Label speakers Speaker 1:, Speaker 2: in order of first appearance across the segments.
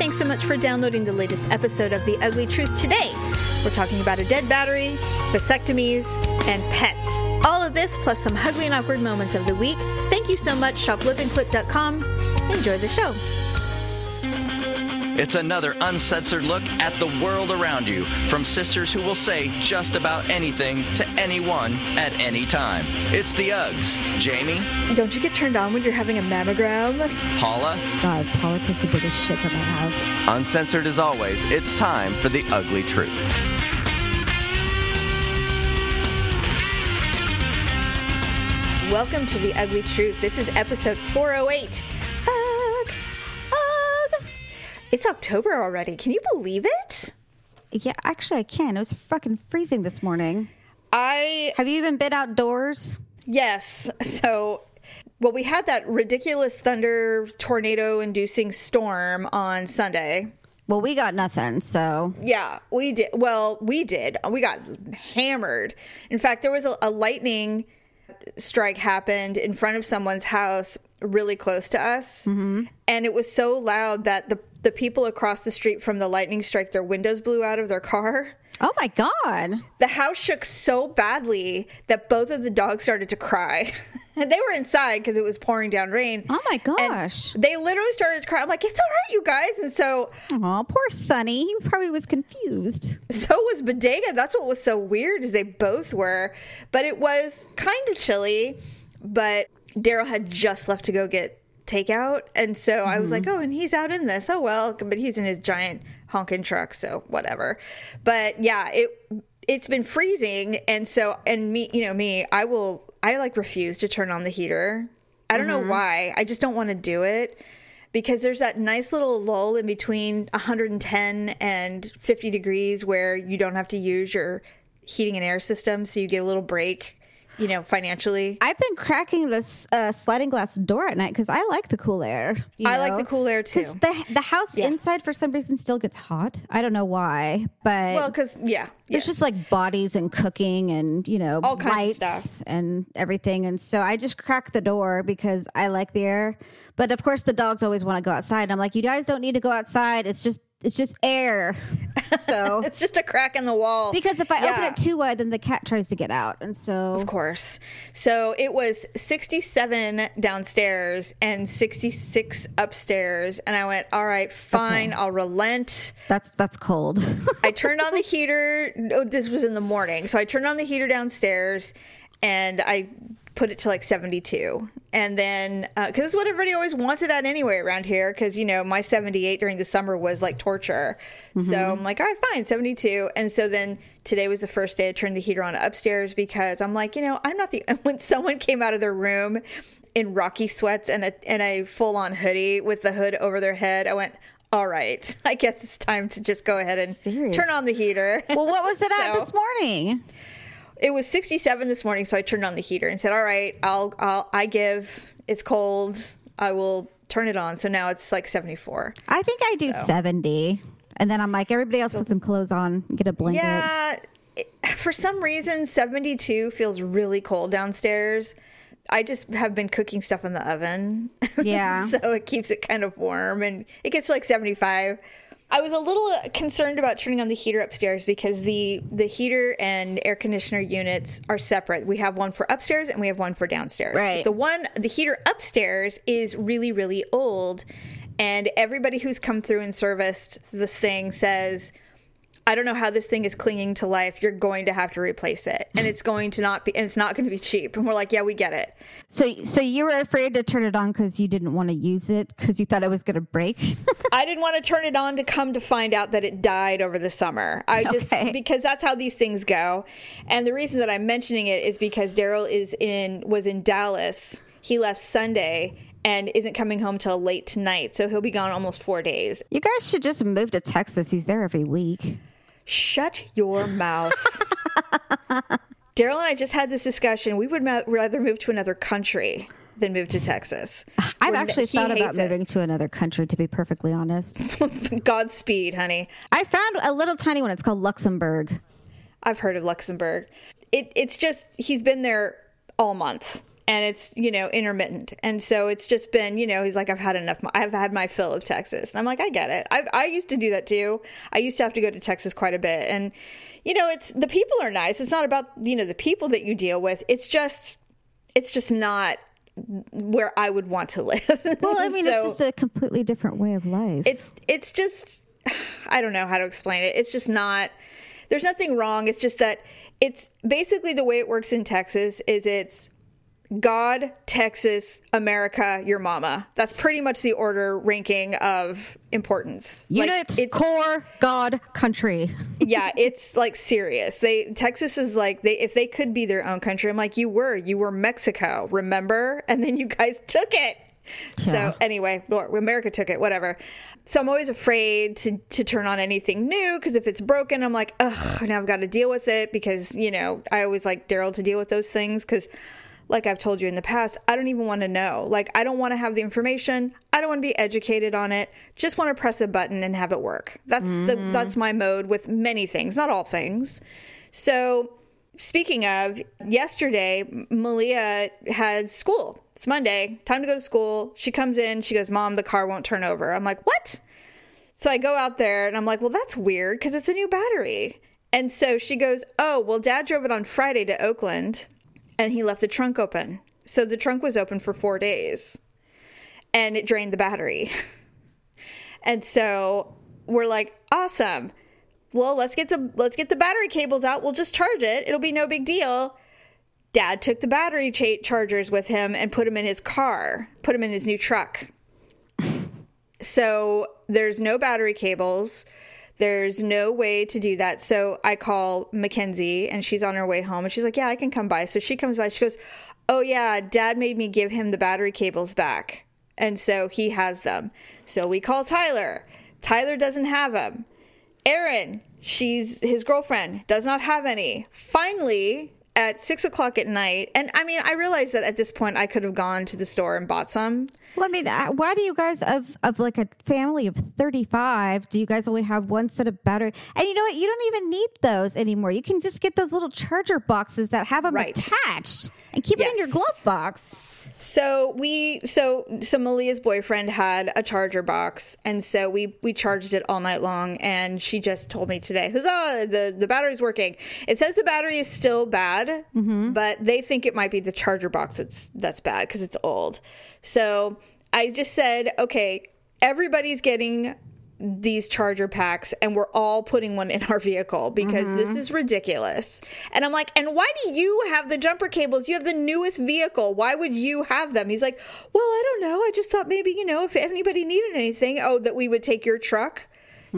Speaker 1: Thanks so much for downloading the latest episode of The Ugly Truth today. We're talking about a dead battery, vasectomies, and pets. All of this plus some ugly and awkward moments of the week. Thank you so much, shoplipandclip.com. Enjoy the show.
Speaker 2: It's another uncensored look at the world around you from sisters who will say just about anything to anyone at any time. It's the Uggs. Jamie,
Speaker 1: Don't you get turned on when you're having a mammogram?
Speaker 2: Paula,
Speaker 3: God, Paula takes the biggest shits at my house.
Speaker 2: uncensored as always, it's time for the ugly truth.
Speaker 1: Welcome to The Ugly Truth. This is episode 408. It's October already. Can you believe it?
Speaker 3: Yeah, actually, I can. It was fucking freezing this morning.
Speaker 1: I
Speaker 3: Have you even been outdoors?
Speaker 1: Yes. So, well, we had that ridiculous thunder tornado inducing storm on Sunday.
Speaker 3: Well, we got nothing, so
Speaker 1: Yeah, we did. Well, we did. We got hammered. In fact, there was a, a lightning strike happened in front of someone's house really close to us. Mm-hmm. And it was so loud that the, the people across the street from the lightning strike, their windows blew out of their car.
Speaker 3: Oh my god.
Speaker 1: The house shook so badly that both of the dogs started to cry. and they were inside because it was pouring down rain.
Speaker 3: Oh my
Speaker 1: And
Speaker 3: gosh.
Speaker 1: they literally started to cry. I'm like, it's all right, you guys. And so,
Speaker 3: Oh, poor Sonny. He probably was confused.
Speaker 1: so was Bodega. That's what was so weird is they both were. But it was kind of chilly. But Daryl had just left to go get takeout. And so I was like, mm-hmm. oh, and he's out in this. Oh, well, but he's in his giant honking truck. So whatever. But yeah, it, it's been freezing. And so, and me, you know, me, I will, I like refuse to turn on the heater. I don't know mm-hmm. why. I just don't want to do it because there's that nice little lull in between 110 and 50 degrees where you don't have to use your heating and air system. So you get a little break, you know, financially.
Speaker 3: I've been cracking this uh, sliding glass door at night because I like the cool air.
Speaker 1: I like the cool air, too.
Speaker 3: 'Cause The, the house
Speaker 1: Yeah.
Speaker 3: inside for some reason still gets hot. I don't know why, but
Speaker 1: Well, because, yeah.
Speaker 3: There's
Speaker 1: yes.
Speaker 3: just like bodies and cooking and you know
Speaker 1: All kinds of
Speaker 3: lights
Speaker 1: stuff.
Speaker 3: and everything, and so I just crack the door because I like the air. But of course, the dogs always want to go outside. I'm like, you guys don't need to go outside. It's just it's just air. So
Speaker 1: It's just a crack in the wall.
Speaker 3: because if I open it too wide, then the cat tries to get out, and so
Speaker 1: Of course. So it was 67 downstairs and 66 upstairs. And I went, all right, fine, I'll relent.
Speaker 3: that's that's cold.
Speaker 1: I turned on the heater. Oh, this was in the morning. So I turned on the heater downstairs and I put it to like 72. And then, uh, because it's what everybody always wants it at anyway around here. Because, you know, my 78 during the summer was like torture. So mm-hmm. I'm like, all right, fine, 72. And so then today was the first day I turned the heater on upstairs because I'm like, you know, I'm not the, when someone came out of their room, in rocky sweats and a and a full on hoodie with the hood over their head. I went, all right, I guess it's time to just go ahead and
Speaker 3: Serious.
Speaker 1: turn on the heater.
Speaker 3: well, what was it at this morning?
Speaker 1: It was 67 this morning, so I turned on the heater and said, "All right, I'll I'll I give. It's cold. I will turn it on." So now it's like 74.
Speaker 3: I think I do seventy, and then I'm like, everybody else put some clothes on, get a blanket.
Speaker 1: Yeah, it- for some reason 72 feels really cold downstairs. I just have been cooking stuff in the oven.
Speaker 3: Yeah.
Speaker 1: so it keeps it kind of warm and it gets to like 75. I was a little uh, concerned about turning on the heater upstairs because the the heater and air conditioner units are separate. We have one for upstairs and we have one for downstairs.
Speaker 3: Right.
Speaker 1: The one the heater upstairs is really really old and everybody who's come through and serviced this thing says I don't know how this thing is clinging to life. You're going to have to replace it, and it's going to not be, and it's not going to be cheap. And we're like, yeah, we get it.
Speaker 3: So, so you were afraid to turn it on because you didn't want to use it because you thought it was going to break.
Speaker 1: I didn't want to turn it on to come to find out that it died over the summer. I just
Speaker 3: Okay.
Speaker 1: because that's how these things go. And the reason that I'm mentioning it is because Daryl is in was in Dallas. He left Sunday and isn't coming home till late tonight, so he'll be gone almost four days.
Speaker 3: you guys should just move to Texas. He's there every week.
Speaker 1: Shut your mouth. Daryl and I just had this discussion. We would ma- rather move to another country than move to Texas.
Speaker 3: I've actually thought about
Speaker 1: it.
Speaker 3: moving to another country, to be perfectly honest.
Speaker 1: Godspeed, honey.
Speaker 3: I found a little tiny one. It's called Luxembourg.
Speaker 1: I've heard of Luxembourg. It, it's just he's been there all month, and it's you know intermittent. And so it's just been you know he's like i've had enough i've had my fill of texas. And i'm like i get it. I i used to do that too. I used to have to go to texas quite a bit. And you know it's the people are nice. It's not about you know the people that you deal with. It's just it's just not where i would want to live.
Speaker 3: Well, I mean,
Speaker 1: So-
Speaker 3: it's just a completely different way of life.
Speaker 1: it's it's just I don't know how to explain it. It's just not there's nothing wrong. It's just that it's basically the way it works in Texas is it's God, Texas, America, your mama. That's pretty much the order ranking of importance. Like,
Speaker 3: Unit,
Speaker 1: it's
Speaker 3: core, God, country.
Speaker 1: yeah, it's like serious. They Texas is like they if they could be their own country. I'm like you were, you were Mexico, remember? And then you guys took it.
Speaker 3: Yeah.
Speaker 1: So anyway, or America took it, whatever. So I'm always afraid to to turn on anything new because if it's broken, I'm like, ugh, now I've got to deal with it because you know I always like Daryl to deal with those things because. Like I've told you in the past, I don't even want to know. Like I don't want to have the information. I don't want to be educated on it. Just want to press a button and have it work. That's the mm. that's my mode with many things, not all things. So Speaking of, yesterday, Malia had school. It's Monday, time to go to school. She comes in, she goes, Mom, the car won't turn over. I'm like, What? So I go out there and I'm like, Well, that's weird because it's a new battery. And so she goes, Oh, well, dad drove it on Friday to Oakland and he left the trunk open. So the trunk was open for four days. And it drained the battery. and so we're like, Awesome. Well let's get the let's get the battery cables out. We'll just charge it. It'll be no big deal. Dad took the battery cha- chargers with him and put them in his car put them in his new truck. So there's no battery cables there's no way to do that. So i call mackenzie and she's on her way home and she's like yeah i can come by. So she comes by she goes oh yeah dad made me give him the battery cables back. And so he has them. So we call tyler. Tyler doesn't have them Erin, she's his girlfriend, does not have any. Finally, at six o'clock at night, and I mean, I realized that at this point I could have gone to the store and bought some.
Speaker 3: Well, I mean, uh, why do you guys of of like a family of thirty five? Do you guys only have one set of battery? And you know what? You don't even need those anymore. You can just get those little charger boxes that have them
Speaker 1: Right.
Speaker 3: attached and keep it in your glove box.
Speaker 1: So we, so so Malia's boyfriend had a charger box, and so we we charged it all night long. And she just told me today, "Huzzah! The the battery's working." It says the battery is still bad, mm-hmm. but they think it might be the charger box that's that's bad because it's old. So I just said, "Okay, everybody's getting." These charger packs and we're all putting one in our vehicle because this mm-hmm. is ridiculous. And I'm like, and why do you have the jumper cables? You have the newest vehicle. Why would you have them? He's like, well, I don't know. I just thought maybe, you know, if anybody needed anything, oh, that we would take your truck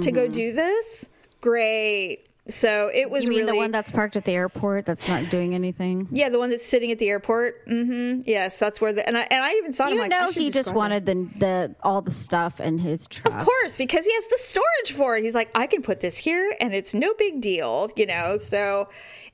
Speaker 1: to go mm-hmm. do this. Great. So it was
Speaker 3: You mean
Speaker 1: really
Speaker 3: the one that's parked at the airport that's not doing anything?
Speaker 1: yeah, the one that's sitting at the airport. Mm-hmm. Yes, that's where the and I and I even thought
Speaker 3: You
Speaker 1: like,
Speaker 3: know, he just
Speaker 1: there.
Speaker 3: wanted the the all the stuff in his truck.
Speaker 1: Of course, because he has the storage for it. He's like, I can put this here and it's no big deal, you know. So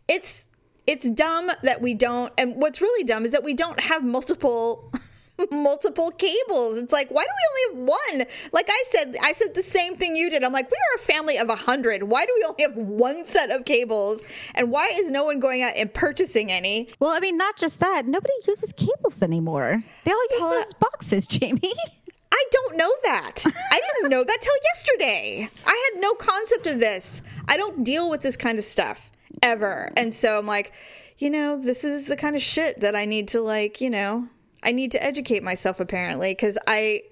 Speaker 1: it's it's dumb that we don't and what's really dumb is that we don't have multiple multiple cables. It's like, why do we only have one? Like I said, I said the same thing you did. I'm like, we are a family of a hundred. Why do we only have one set of cables? And why is no one going out and purchasing any?
Speaker 3: Well, I mean, not just that. Nobody uses cables anymore. They all use
Speaker 1: Paula-
Speaker 3: those boxes, Jamie.
Speaker 1: I don't know that. I didn't know that till yesterday. I had no concept of this. I don't deal with this kind of stuff ever. And so I'm like, you know, this is the kind of shit that I need to like, you know, I need to educate myself apparently cuz I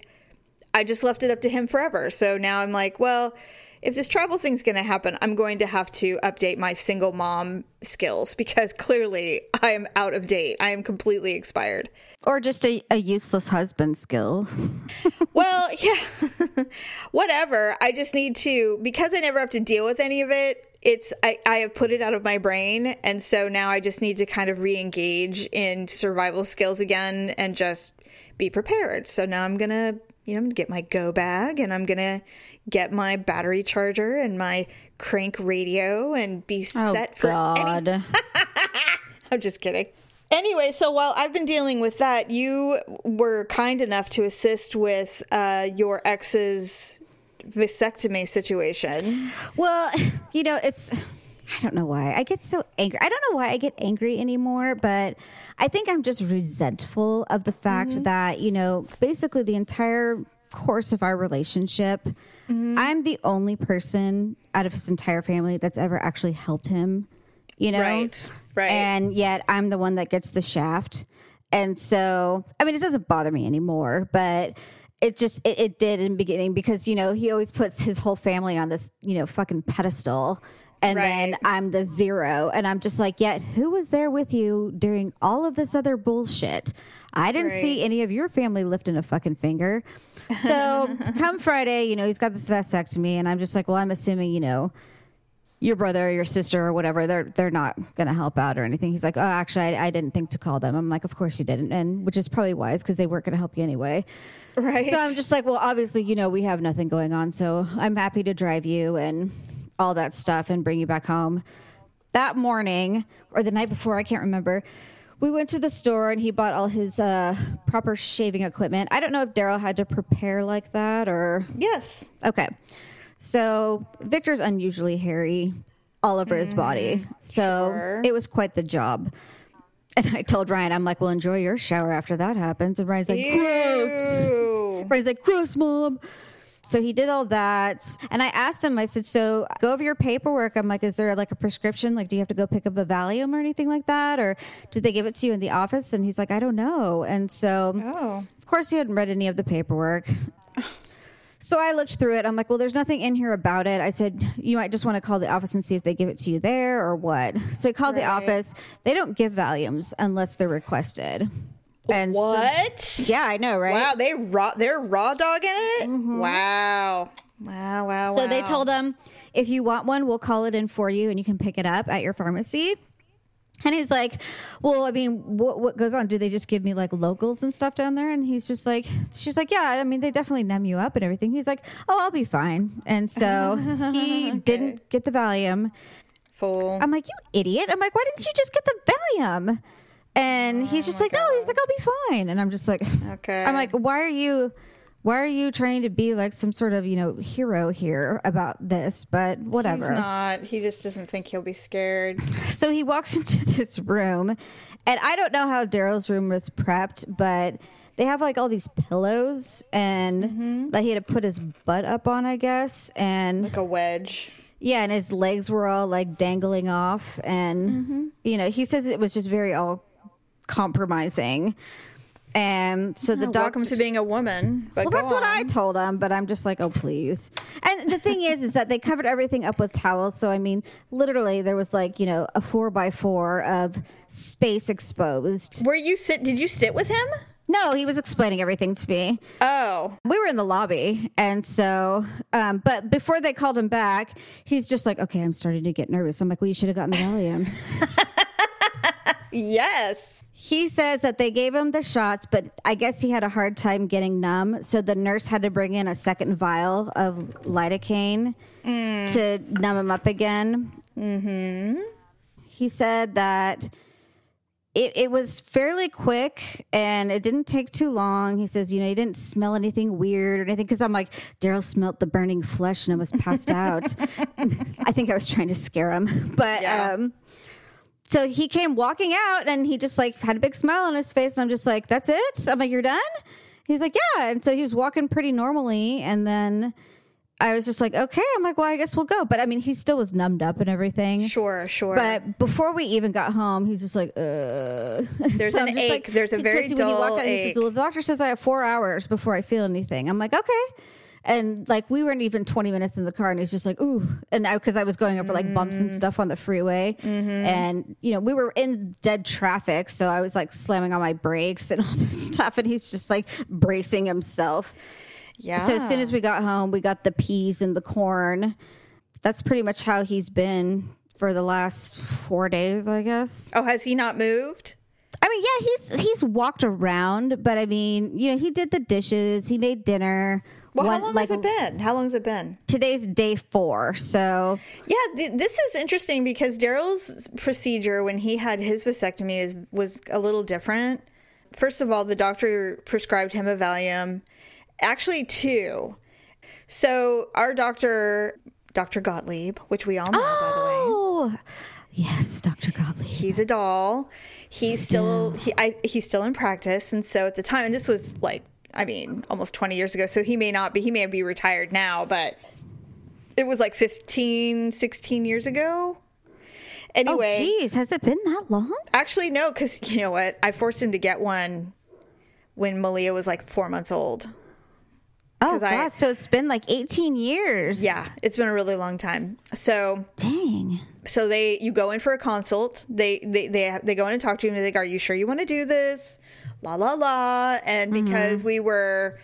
Speaker 1: I just left it up to him forever. So now I'm like, well, if this travel thing's going to happen, I'm going to have to update my single mom skills because clearly I am out of date. I am completely expired.
Speaker 3: or just a, a useless husband skill.
Speaker 1: Well, yeah, whatever. I just need to because I never have to deal with any of it. It's I, I have put it out of my brain, and so now I just need to kind of re-engage in survival skills again and just be prepared. So now I'm gonna, you know, I'm gonna get my go bag and I'm gonna get my battery charger and my crank radio and be
Speaker 3: Oh
Speaker 1: set for any
Speaker 3: God!
Speaker 1: I'm just kidding. Anyway, so while I've been dealing with that, you were kind enough to assist with uh, your ex's vasectomy situation.
Speaker 3: well, you know, it's I don't know why I get so angry. I don't know why I get angry anymore, but I think I'm just resentful of the fact mm-hmm. that, you know, basically the entire course of our relationship, mm-hmm. I'm the only person out of his entire family that's ever actually helped him, you know?
Speaker 1: Right, right.
Speaker 3: And yet I'm the one that gets the shaft. And so, I mean, it doesn't bother me anymore, but it just, it, it did in the beginning because, you know, he always puts his whole family on this, you know, fucking pedestal. And then I'm the zero. And I'm just like, yet who was there with you during all of this other bullshit? I didn't see any of your family lifting a fucking finger. So come Friday, you know, he's got this vasectomy, and I'm just like, well, I'm assuming, you know, your brother or your sister or whatever, they're they're not gonna help out or anything. He's like, oh, actually, I, I didn't think to call them. I'm like, of course you didn't, and which is probably wise because they weren't gonna help you anyway.
Speaker 1: Right.
Speaker 3: So I'm just like, well, obviously, you know, we have nothing going on, so I'm happy to drive you and all that stuff and bring you back home. That morning or the night before, I can't remember. We went to the store and he bought all his uh, proper shaving equipment. I don't know if Daryl had to prepare like that or
Speaker 1: yes.
Speaker 3: Okay. So Victor's unusually hairy all over his body. Mm, so
Speaker 1: sure.
Speaker 3: it was quite the job. And I told Ryan, I'm like, well, enjoy your shower after that happens. And Ryan's like, gross.
Speaker 1: Ew.
Speaker 3: Ryan's like, gross, mom. So he did all that. And I asked him, I said, so go over your paperwork. I'm like, is there like a prescription? Like, do you have to go pick up a Valium or anything like that? Or did they give it to you in the office? And he's like, I don't know. And so
Speaker 1: Oh.
Speaker 3: of course, he hadn't read any of the paperwork. So I looked through it. I'm like, well, there's nothing in here about it. I said, you might just want to call the office and see if they give it to you there or what. So I called the office. They don't give Valiums unless they're requested. And so-
Speaker 1: What?
Speaker 3: yeah, I know, right?
Speaker 1: Wow, they raw they're raw dogging it? Mm-hmm. Wow. Wow, wow,
Speaker 3: So they told him, if you want one, we'll call it in for you and you can pick it up at your pharmacy. And he's like, well, I mean, what, what goes on? Do they just give me like locals and stuff down there? And he's just like, she's like, yeah, I mean, they definitely numb you up and everything. He's like, oh, I'll be fine. And so he didn't get the Valium.
Speaker 1: Fool.
Speaker 3: I'm like, you idiot. I'm like, why didn't you just get the Valium? And he's just oh like, no, he's like, I'll be fine. And I'm just like,
Speaker 1: Okay.
Speaker 3: I'm like, why are you, why are you trying to be like some sort of, you know, hero here about this? But whatever.
Speaker 1: He's not. He just doesn't think he'll be scared.
Speaker 3: So he walks into this room, and I don't know how Daryl's room was prepped, but they have like all these pillows and
Speaker 1: Mm-hmm.
Speaker 3: that he had to put his butt up on, I guess. And
Speaker 1: Like a wedge.
Speaker 3: yeah, and his legs were all like dangling off. And,
Speaker 1: Mm-hmm.
Speaker 3: you know, he says it was just very all compromising. And so the doctor.
Speaker 1: Welcome to being a woman.
Speaker 3: Well, that's what I told him, but I'm just like, oh, please. And the thing is, is that they covered everything up with towels. So, I mean, literally, there was like, you know, a four by four of space exposed.
Speaker 1: Were you sit did you sit with him?
Speaker 3: No, he was explaining everything to me.
Speaker 1: Oh.
Speaker 3: We were in the lobby. And so, um, but before they called him back, he's just like, okay, I'm starting to get nervous. I'm like, well, you should have gotten the Valium.
Speaker 1: Yes.
Speaker 3: He says that they gave him the shots, but I guess he had a hard time getting numb. So the nurse had to bring in a second vial of lidocaine to numb him up again. Mm-hmm. He said that it, it was fairly quick and it didn't take too long. He says, you know, he didn't smell anything weird or anything. Cause I'm like, Daryl smelt the burning flesh and was passed out. I think I was trying to scare him. But,
Speaker 1: Yeah.
Speaker 3: um, so he came walking out and he just like had a big smile on his face and i'm just like that's it i'm like you're done he's like yeah and so he was walking pretty normally and then i was just like okay i'm like well i guess we'll go but i mean he still was numbed up and everything
Speaker 1: Sure, sure.
Speaker 3: but before we even got home, he's just like, uh.
Speaker 1: There's an
Speaker 3: I'm just
Speaker 1: ache. There's a very
Speaker 3: because when he walked
Speaker 1: dull
Speaker 3: out, He says,
Speaker 1: ache.
Speaker 3: well, the doctor says I have four hours before I feel anything. I'm like, okay. And like we weren't even 20 minutes in the car, and he's just like, ooh. And now because I was going over like bumps
Speaker 1: Mm.
Speaker 3: and stuff on the freeway,
Speaker 1: Mm-hmm.
Speaker 3: and you know we were in dead traffic, so I was like slamming on my brakes and all this stuff, and he's just like bracing himself.
Speaker 1: yeah.
Speaker 3: So as soon as we got home, we got the peas and the corn. That's pretty much how he's been for the last four days, I guess.
Speaker 1: Oh, has he not moved?
Speaker 3: I mean, yeah, he's he's walked around, but I mean, you know, he did the dishes, he made dinner.
Speaker 1: Well,
Speaker 3: One-
Speaker 1: how long
Speaker 3: like,
Speaker 1: has it been? How long has it been?
Speaker 3: Today's day four, so
Speaker 1: Yeah, th- this is interesting because Daryl's procedure when he had his vasectomy is, was a little different. First of all, the doctor prescribed him a Valium, actually two. So our doctor, Dr. Gottlieb, which we all know by the way.
Speaker 3: oh, Yes, Dr. Gottlieb.
Speaker 1: He's a doll. He's still, he I, he's still in practice, and so at the time, and this was like I mean almost 20 years ago, so he may not be he may be retired now, but it was like 15, 16 years ago. Oh, anyway,
Speaker 3: Oh, geez, has it been that long?
Speaker 1: actually no, because you know what? I forced him to get one when Malia was like four months old.
Speaker 3: Oh,
Speaker 1: 'Cause I-
Speaker 3: God. So it's been like 18 years.
Speaker 1: Yeah, it's been a really long time. So
Speaker 3: Dang.
Speaker 1: so they you go in for a consult they they they, they go in and talk to you and they're like are you sure you want to do this la la la and mm-hmm. because we were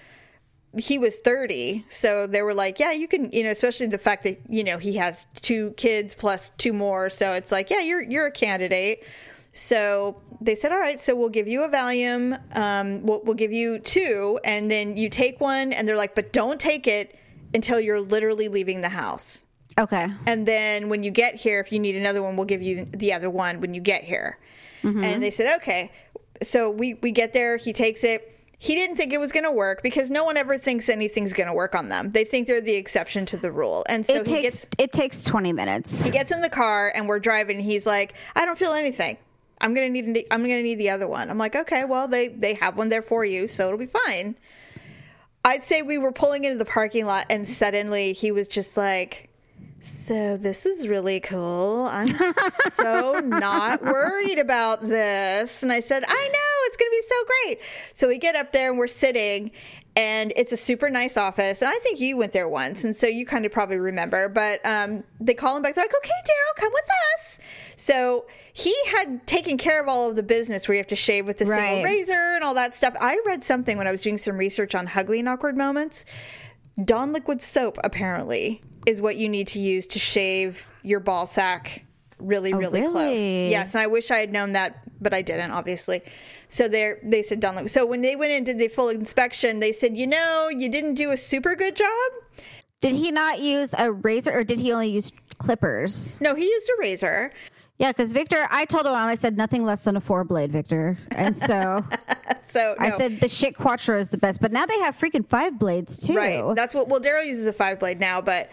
Speaker 1: he was 30 so they were like yeah you can you know especially the fact that you know he has two kids plus two more so it's like yeah you're you're a candidate so they said all right so we'll give you a valium um, we'll, we'll give you two and then you take one and they're like but don't take it until you're literally leaving the house
Speaker 3: Okay.
Speaker 1: and then when you get here, if you need another one, we'll give you the other one when you get here. And they said, okay. So we, we get there, he takes it. He didn't think it was going to work because no one ever thinks anything's going to work on them. They think they're the exception to the rule. And so
Speaker 3: it takes
Speaker 1: gets
Speaker 3: it takes 20 minutes.
Speaker 1: he gets in the car and we're driving. And he's like, I don't feel anything. I'm gonna need I'm gonna need the other one. I'm like, okay, well they they have one there for you, so it'll be fine. I'd say we were pulling into the parking lot and suddenly he was just like, so this is really cool. I'm so not worried about this. And I said, I know, it's to be so great. So we get up there and we're sitting, and it's a super nice office. And I think you went there once, and so you kind of probably remember. But um, they call him back. They're like, okay, Daryl, come with us. So he had taken care of all of the business where you have to shave with the single razor and all that stuff. I read something when I was doing some research on Ugly and Awkward Moments. Dawn liquid soap apparently is what you need to use to shave your ball sack really oh, really, close.
Speaker 3: Oh.
Speaker 1: Yes, and I wish I had known that, but I didn't obviously. So they they said liquid. So when they went in did the full inspection, they said, "You know, you didn't do a super good job."
Speaker 3: Did he not use a razor or did he only use clippers?
Speaker 1: No, he used a razor.
Speaker 3: Yeah, because Victor, I told him, I said nothing less than a four blade, Victor. And so
Speaker 1: So
Speaker 3: I said the Schick Quattro is the best, but now they have freaking five blades too.
Speaker 1: Right. That's what. Well, Daryl uses a five blade now, but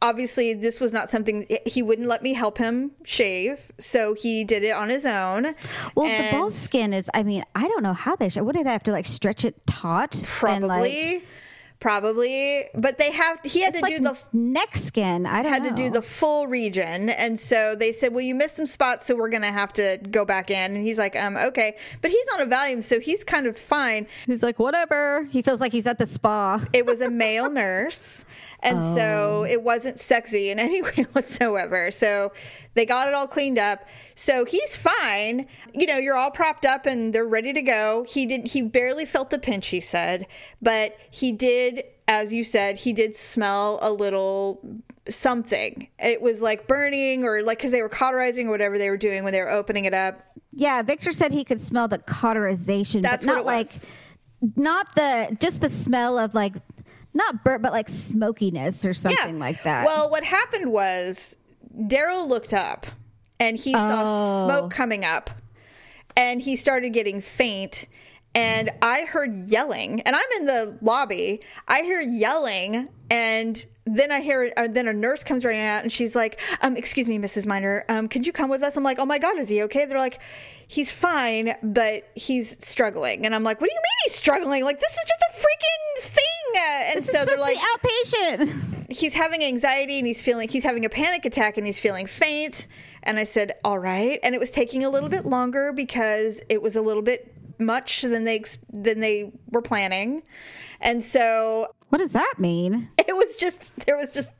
Speaker 1: obviously this was not something he wouldn't let me help him shave, so he did it on his own.
Speaker 3: well,
Speaker 1: And
Speaker 3: the ball skin is, I mean, I don't know how they should. What do they have to like stretch it taut? and, like,
Speaker 1: Probably, but they have. He had to
Speaker 3: like
Speaker 1: do the
Speaker 3: neck skin. I don't
Speaker 1: had
Speaker 3: know.
Speaker 1: to do the full region, and so they said, "Well, you missed some spots, so we're gonna have to go back in." And he's like, "Um, okay," but he's on a Valium, so he's kind of fine.
Speaker 3: He's like, whatever. He feels like he's at the spa.
Speaker 1: It was a male nurse, and
Speaker 3: Oh.
Speaker 1: so it wasn't sexy in any way whatsoever. So they got it all cleaned up. So he's fine. You know, you're all propped up and they're ready to go. He did. He barely felt the pinch. He said, but he did, as you said, he did smell a little something. It was like burning or like because they were cauterizing or whatever they were doing when they were opening it up.
Speaker 3: Yeah, Victor said he could smell the cauterization.
Speaker 1: That's
Speaker 3: but not like not the just the smell of like not burnt, but like smokiness or something like that.
Speaker 1: Well, what happened was Daryl looked up and he saw
Speaker 3: Oh.
Speaker 1: smoke coming up and he started getting faint. And I heard yelling, and I'm in the lobby. I hear yelling, and then I hear, uh, then a nurse comes running out, and she's like, "Um, excuse me, Mrs. Miner, um, could you come with us?" I'm like, "Oh my God, is he okay?" They're like, "He's fine, but he's struggling." And I'm like, "What do you mean he's struggling? Like this is just a freaking thing!" And
Speaker 3: this
Speaker 1: so
Speaker 3: is
Speaker 1: they're like,
Speaker 3: to be outpatient.
Speaker 1: he's having anxiety and he's feeling he's having a panic attack and he's feeling faint and i said all right and it was taking a little bit longer because it was a little bit much than they than they were planning and so
Speaker 3: What does that mean?
Speaker 1: it was just there was just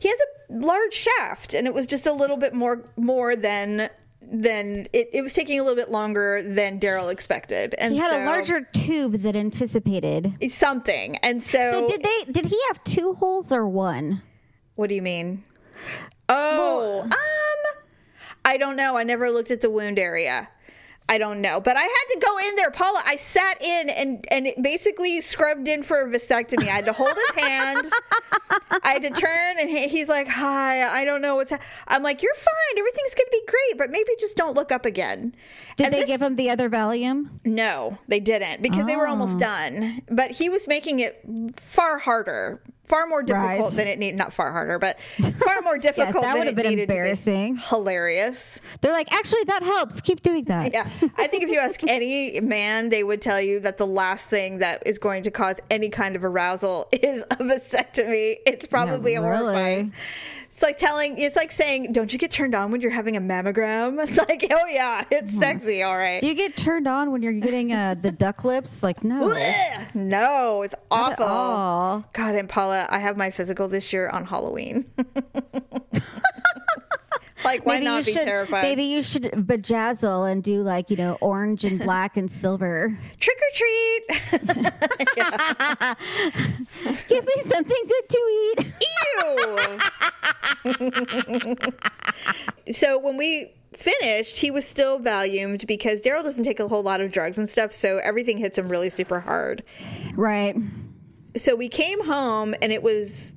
Speaker 1: he has a large shaft and it was just a little bit more more than than it, it was taking a little bit longer than daryl expected and
Speaker 3: He had
Speaker 1: so-
Speaker 3: a larger tube than anticipated.
Speaker 1: something and so,
Speaker 3: So did they? Did he have two holes or one?
Speaker 1: What do you mean? Oh, um, I don't know. I never looked at the wound area. I don't know, but I had to go in there, Paula. I sat in and and basically scrubbed in for a vasectomy. I had to hold his hand. I had to turn, and he, he's like, "Hi, I don't know what's." Ha-. I'm like, "You're fine. Everything's gonna be great, but maybe just don't look up again."
Speaker 3: Did
Speaker 1: And
Speaker 3: they
Speaker 1: this-
Speaker 3: give him the other Valium?
Speaker 1: no, they didn't because they were
Speaker 3: Oh.
Speaker 1: almost done. But he was making it far harder far more difficult
Speaker 3: Right.
Speaker 1: than it needed. Not far harder, but far more difficult
Speaker 3: that would have been
Speaker 1: to be.
Speaker 3: embarrassing.
Speaker 1: Hilarious.
Speaker 3: They're like, actually, that helps. Keep doing that.
Speaker 1: Yeah. I think if you ask any man, they would tell you that the last thing that is going to cause any kind of arousal is a vasectomy. It's probably
Speaker 3: Yeah,
Speaker 1: horrifying.
Speaker 3: really.
Speaker 1: It's like telling, it's like saying, don't you get turned on when you're having a mammogram? It's like, oh yeah, it's sexy, all right.
Speaker 3: Do you get turned on when you're getting uh, the duck lips? Like, no.
Speaker 1: No, it's
Speaker 3: Not
Speaker 1: awful. God, and Paula, I have my physical this year on Halloween. like, why
Speaker 3: Maybe
Speaker 1: not
Speaker 3: you
Speaker 1: be
Speaker 3: should,
Speaker 1: terrified?
Speaker 3: Maybe you should bejazzle and do like you know orange and black and silver.
Speaker 1: Trick or treat.
Speaker 3: Give me something good to eat.
Speaker 1: Ew. so when we finished, he was still Valiumed because Daryl doesn't take a whole lot of drugs and stuff, so everything hits him really super hard.
Speaker 3: Right.
Speaker 1: So we came home and it was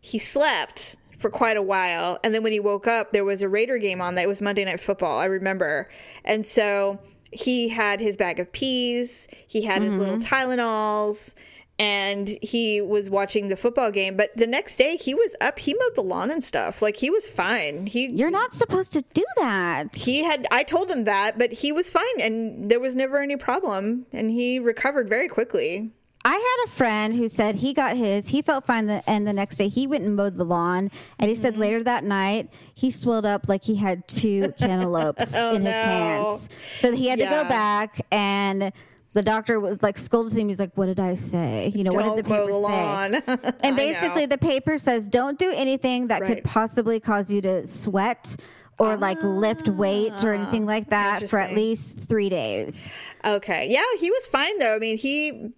Speaker 1: he slept for quite a while and then when he woke up there was a Raider game on that was Monday night football, I remember. And so he had his bag of peas, he had his little mm-hmm. Tylenols and he was watching the football game, but the next day he was up, he mowed the lawn and stuff. Like he was fine. He
Speaker 3: You're not supposed to do that.
Speaker 1: he had I told him that, but he was fine and there was never any problem and he recovered very quickly.
Speaker 3: I had a friend who said he got his, he felt fine, the, and the next day he went and mowed the lawn. And he
Speaker 1: Mm-hmm.
Speaker 3: said later that night he swelled up like he had two cantaloupes in his
Speaker 1: Oh, no.
Speaker 3: pants. So he had to go back, and the doctor was like scolded him. He's like, "What did I say? You know, what
Speaker 1: Don't
Speaker 3: did the
Speaker 1: mow
Speaker 3: paper
Speaker 1: the
Speaker 3: say?"
Speaker 1: lawn. I
Speaker 3: And basically, the paper says don't do anything that
Speaker 1: Right.
Speaker 3: could possibly cause you to sweat or like lift weight or anything like that for at
Speaker 1: Ah,
Speaker 3: least three days.
Speaker 1: Okay. Yeah, he was fine though. I mean, he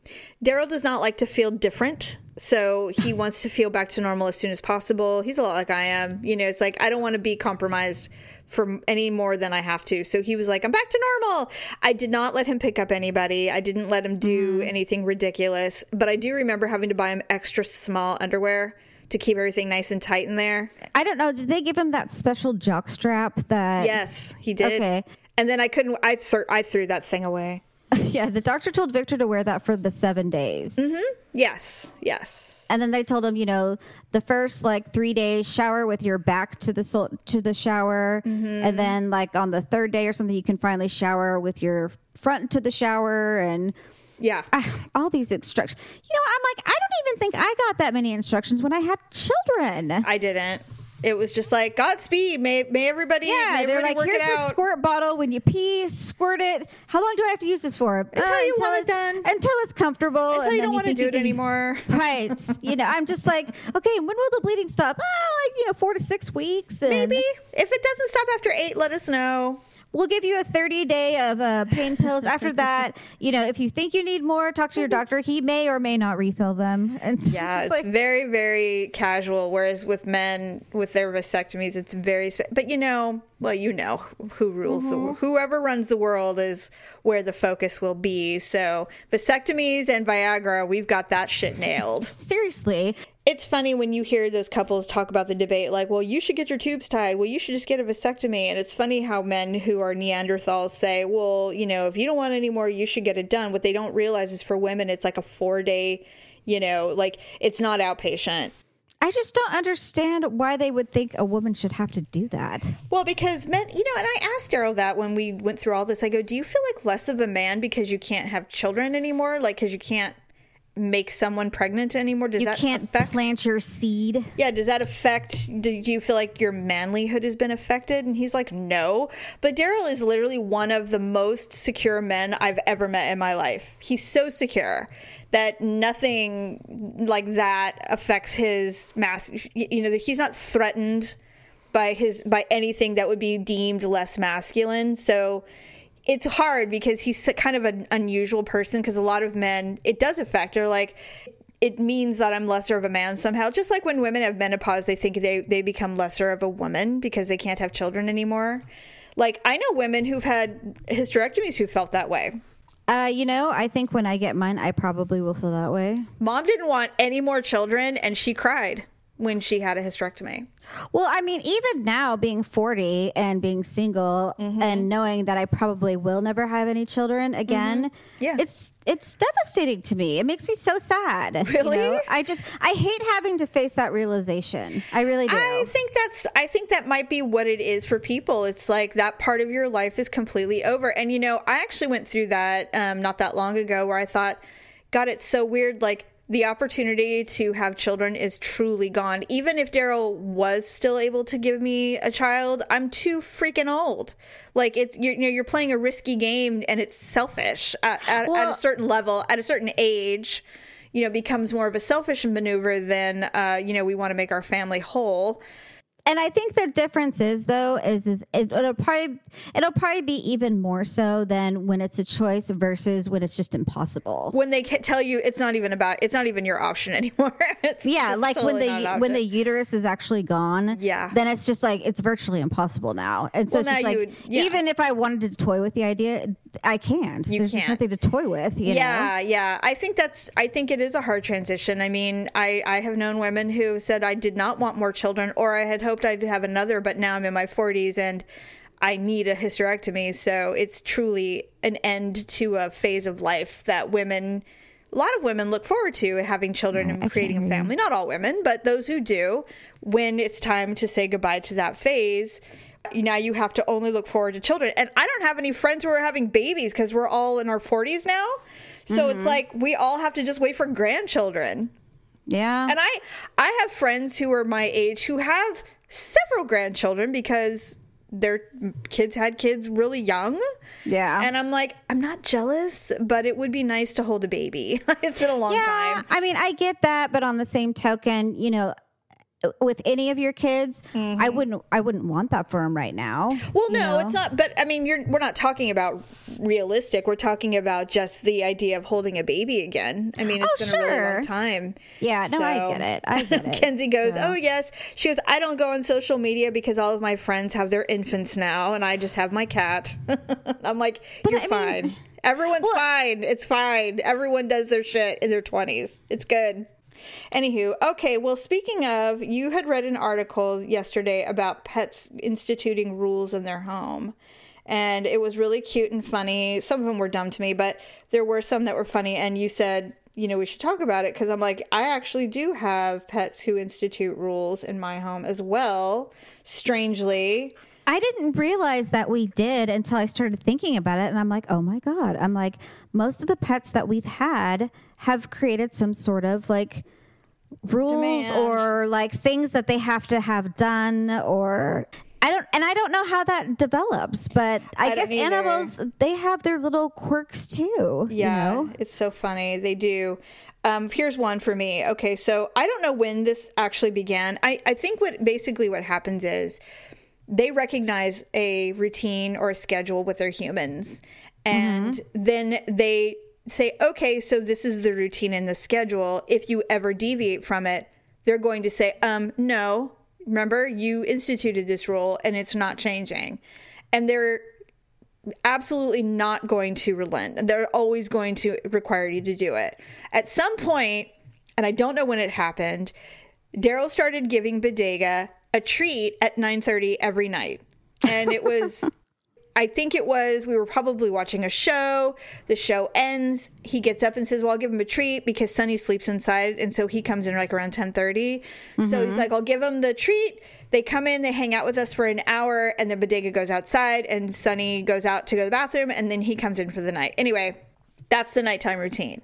Speaker 1: Daryl does not like to feel different. So he wants to feel back to normal as soon as possible. He's a lot like I am. You know, it's like I don't want to be compromised for any more than I have to. So he was like, I'm back to normal. I did not let him pick up anybody. I didn't let him do anything ridiculous. But I do remember having to buy him extra small underwear to keep everything nice and tight in there.
Speaker 3: I don't know. Did they give him that special jock strap that?
Speaker 1: Yes, he did.
Speaker 3: Okay.
Speaker 1: And then I couldn't I th- I threw that thing away.
Speaker 3: Yeah, the doctor told Victor to wear that for the seven days.
Speaker 1: Mm-hmm. Yes. Yes.
Speaker 3: And then they told him, you know, the first like three days, shower with your back to the sol- to the shower,
Speaker 1: Mm-hmm.
Speaker 3: and then like on the third day or something, you can finally shower with your front to the shower, and
Speaker 1: Yeah.
Speaker 3: ah, all these instructions. You know, I'm like, I don't even think I got that many instructions when I had children.
Speaker 1: I didn't. It was just like Godspeed. May may everybody.
Speaker 3: yeah,
Speaker 1: may
Speaker 3: they're
Speaker 1: everybody
Speaker 3: like, here's the squirt bottle. When you pee, squirt it. How long do I have to use this for?
Speaker 1: Until you want it
Speaker 3: it's-
Speaker 1: done.
Speaker 3: Until it's comfortable.
Speaker 1: Until
Speaker 3: and
Speaker 1: you don't want to do it
Speaker 3: can-
Speaker 1: anymore.
Speaker 3: Right. You know, I'm just like, okay, when will the bleeding stop? Ah, like, you know, four to six weeks. And
Speaker 1: Maybe if it doesn't stop after eight, let us know.
Speaker 3: We'll give you a 30 day of uh, pain pills. After that, you know, if you think you need more, talk to your doctor. He may or may not refill them. And so
Speaker 1: Yeah,
Speaker 3: it's like,
Speaker 1: very very casual. Whereas with men with their vasectomies, it's very. Spe- but you know, well, you know who rules
Speaker 3: Mm-hmm.
Speaker 1: the whoever runs the world is where the focus will be. So vasectomies and Viagra, we've got that shit nailed.
Speaker 3: seriously.
Speaker 1: It's funny when you hear those couples talk about the debate like well you should get your tubes tied. Well you should just get a vasectomy. And it's funny how men who are neanderthals say well you know if you don't want any more you should get it done. What they don't realize is for women it's like a four day you know like it's not outpatient.
Speaker 3: I just don't understand why they would think a woman should have to do that.
Speaker 1: well because men you know and i asked daryl that when we went through all this. I go do you feel like less of a man because you can't have children anymore? Like because you can't make someone pregnant anymore does
Speaker 3: You
Speaker 1: that
Speaker 3: can't
Speaker 1: affect
Speaker 3: plant your seed.
Speaker 1: Yeah, does that affect? Do you feel like your manlyhood has been affected? And he's like, no. But Daryl is literally one of the most secure men I've ever met in my life. He's so secure that nothing like that affects his mass. You know, he's not threatened by his by anything that would be deemed less masculine. So it's hard because he's kind of an unusual person because a lot of men it does affect or like it means that I'm lesser of a man somehow. Just like when women have menopause, they think they, they become lesser of a woman because they can't have children anymore. Like I know women who've had hysterectomies who felt that way.
Speaker 3: Uh, you know, I think when I get mine, I probably will feel that way.
Speaker 1: Mom didn't want any more children and she cried. When she had a hysterectomy.
Speaker 3: Well, I mean, even now being 40 and being single
Speaker 1: Mm-hmm.
Speaker 3: and knowing that I probably will never have any children again,
Speaker 1: Mm-hmm. Yeah.
Speaker 3: it's it's devastating to me. It makes me so sad. you
Speaker 1: Really?
Speaker 3: know? I just I hate having to face that realization. I really do.
Speaker 1: I think that's I think that might be what it is for people. It's like that part of your life is completely over. And you know, I actually went through that um, not that long ago where I thought, God, it's so weird. Like the opportunity to have children is truly gone. Even if Daryl was still able to give me a child, I'm too freaking old. Like it's you're, you know you're playing a risky game and it's selfish at, at, at a certain level at a certain age. You know, becomes more of a selfish maneuver than uh, you know we want to make our family whole.
Speaker 3: And I think the difference is though is is it, it'll probably it'll probably be even more so than when it's a choice versus when it's just impossible.
Speaker 1: when they tell you it's not even about it's not even your option anymore. It's
Speaker 3: Yeah, like when
Speaker 1: totally not
Speaker 3: the when the uterus is actually gone.
Speaker 1: Yeah.
Speaker 3: then it's just like it's virtually impossible now. And so
Speaker 1: Well,
Speaker 3: it's just like
Speaker 1: would- yeah.
Speaker 3: even if I wanted to toy with the idea, I can't.
Speaker 1: You
Speaker 3: There's just
Speaker 1: can't.
Speaker 3: nothing to toy with. You know?
Speaker 1: yeah, yeah. I think that's. I think it is a hard transition. I mean, I I have known women who said I did not want more children, or I had hoped I'd have another, but now I'm in my 40s and I need a hysterectomy. So it's truly an end to a phase of life that women. A lot of women look forward to having children and creating a family. Not all women, but those who do. When it's time to say goodbye to that phase, now you have to only look forward to children. And I don't have any friends who are having babies because we're all in our 40s now. So it's mm-hmm. like we all have to just wait for grandchildren.
Speaker 3: yeah.
Speaker 1: And I I have friends who are my age who have several grandchildren because their kids had kids really young.
Speaker 3: Yeah.
Speaker 1: And I'm like, I'm not jealous, but it would be nice to hold a baby. it's been a long
Speaker 3: yeah,
Speaker 1: time.
Speaker 3: I mean, I get that, but on the same token, you know, with any of your kids,
Speaker 1: Mm-hmm.
Speaker 3: I wouldn't, I wouldn't want that for them right now.
Speaker 1: Well,
Speaker 3: you
Speaker 1: no,
Speaker 3: know?
Speaker 1: it's not. But I mean, you're we're not talking about realistic. We're talking about just the idea of holding a baby again. I mean, it's
Speaker 3: Oh,
Speaker 1: been a really long time.
Speaker 3: Yeah, no, I get it. I get it.
Speaker 1: Kenzie goes,
Speaker 3: So-
Speaker 1: "Oh yes." She goes, "I don't go on social media because all of my friends have their infants now, and I just have my cat." I'm like, "You're
Speaker 3: I mean-
Speaker 1: fine. Everyone's
Speaker 3: Well-
Speaker 1: fine. It's fine. Everyone does their shit in their 20s. It's good." Anywho, okay, well, speaking of, you had read an article yesterday about pets instituting rules in their home. And it was really cute and funny. Some of them were dumb to me, but there were some that were funny. And you said, you know, we should talk about it because I'm like, I actually do have pets who institute rules in my home as well, strangely.
Speaker 3: I didn't realize that we did until I started thinking about it. And I'm like, oh my God. I'm like, most of the pets that we've had have created some sort of like rules
Speaker 1: Demand.
Speaker 3: or like things that they have to have done or. I don't, and I don't know how that develops, but I,
Speaker 1: I
Speaker 3: guess animals they have their little quirks too.
Speaker 1: Yeah,
Speaker 3: you know?
Speaker 1: it's so funny. They do. Um, here's one for me. Okay, so I don't know when this actually began. I, I think what basically what happens is they recognize a routine or a schedule with their humans, and then they say, okay, so this is the routine and the schedule. If you ever deviate from it, they're going to say, um, no. Remember, you instituted this rule and it's not changing. And they're absolutely not going to relent. They're always going to require you to do it. At some point, and I don't know when it happened, Daryl started giving Bodega a treat at 9:30 every night. And it was I think it was we were probably watching a show. The show ends. He gets up and says, "Well, I'll give him a treat because Sonny sleeps inside, and so he comes in like around ten So he's mm-hmm. like, "I'll give him the treat." They come in, they hang out with us for an hour, and then Bodega goes outside, and Sonny goes out to go to the bathroom, and then he comes in for the night. Anyway, that's the nighttime routine.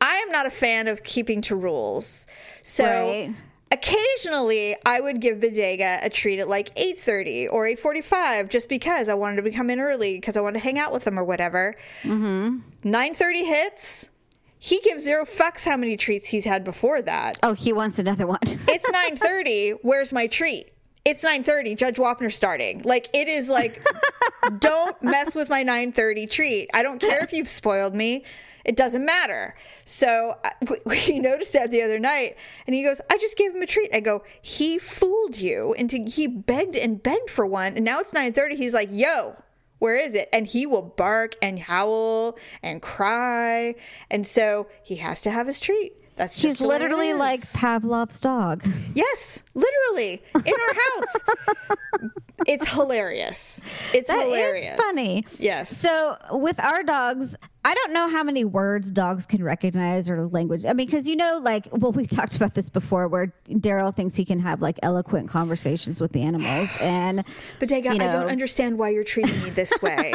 Speaker 1: I am not a fan of keeping to rules, so
Speaker 3: Right.
Speaker 1: Occasionally I would give Bodega a treat at like 8:30 or 8:45 just because I wanted to come in early because I wanted to hang out with him or whatever. Mm-hmm. 9:30 hits. He gives zero fucks how many treats he's had before that.
Speaker 3: Oh, he wants another one.
Speaker 1: It's 9:30. Where's my treat? It's 9:30. Judge Wapner starting. Like it is like don't mess with my 9:30 treat. I don't care if you've spoiled me. It doesn't matter. So uh, we- we noticed that the other night, and he goes, "I just gave him a treat." I go, "He fooled you into he begged and begged for one, and now it's 9:30." He's like, "Yo." Where is it? And he will bark and howl and cry. And so he has to have his treat. That's
Speaker 3: She's
Speaker 1: just it
Speaker 3: literally like. Pavlov's dog.
Speaker 1: yes, literally in our house. it's hilarious. It's
Speaker 3: That
Speaker 1: hilarious.
Speaker 3: funny.
Speaker 1: Yes.
Speaker 3: So with our dogs, I don't know how many words dogs can recognize or language. I mean, because you know, like, well, we talked about this before, where Daryl thinks he can have like eloquent conversations with the animals, and
Speaker 1: Bodega,
Speaker 3: you
Speaker 1: I don't understand why you're treating me this way.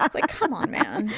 Speaker 1: it's like, come on, man.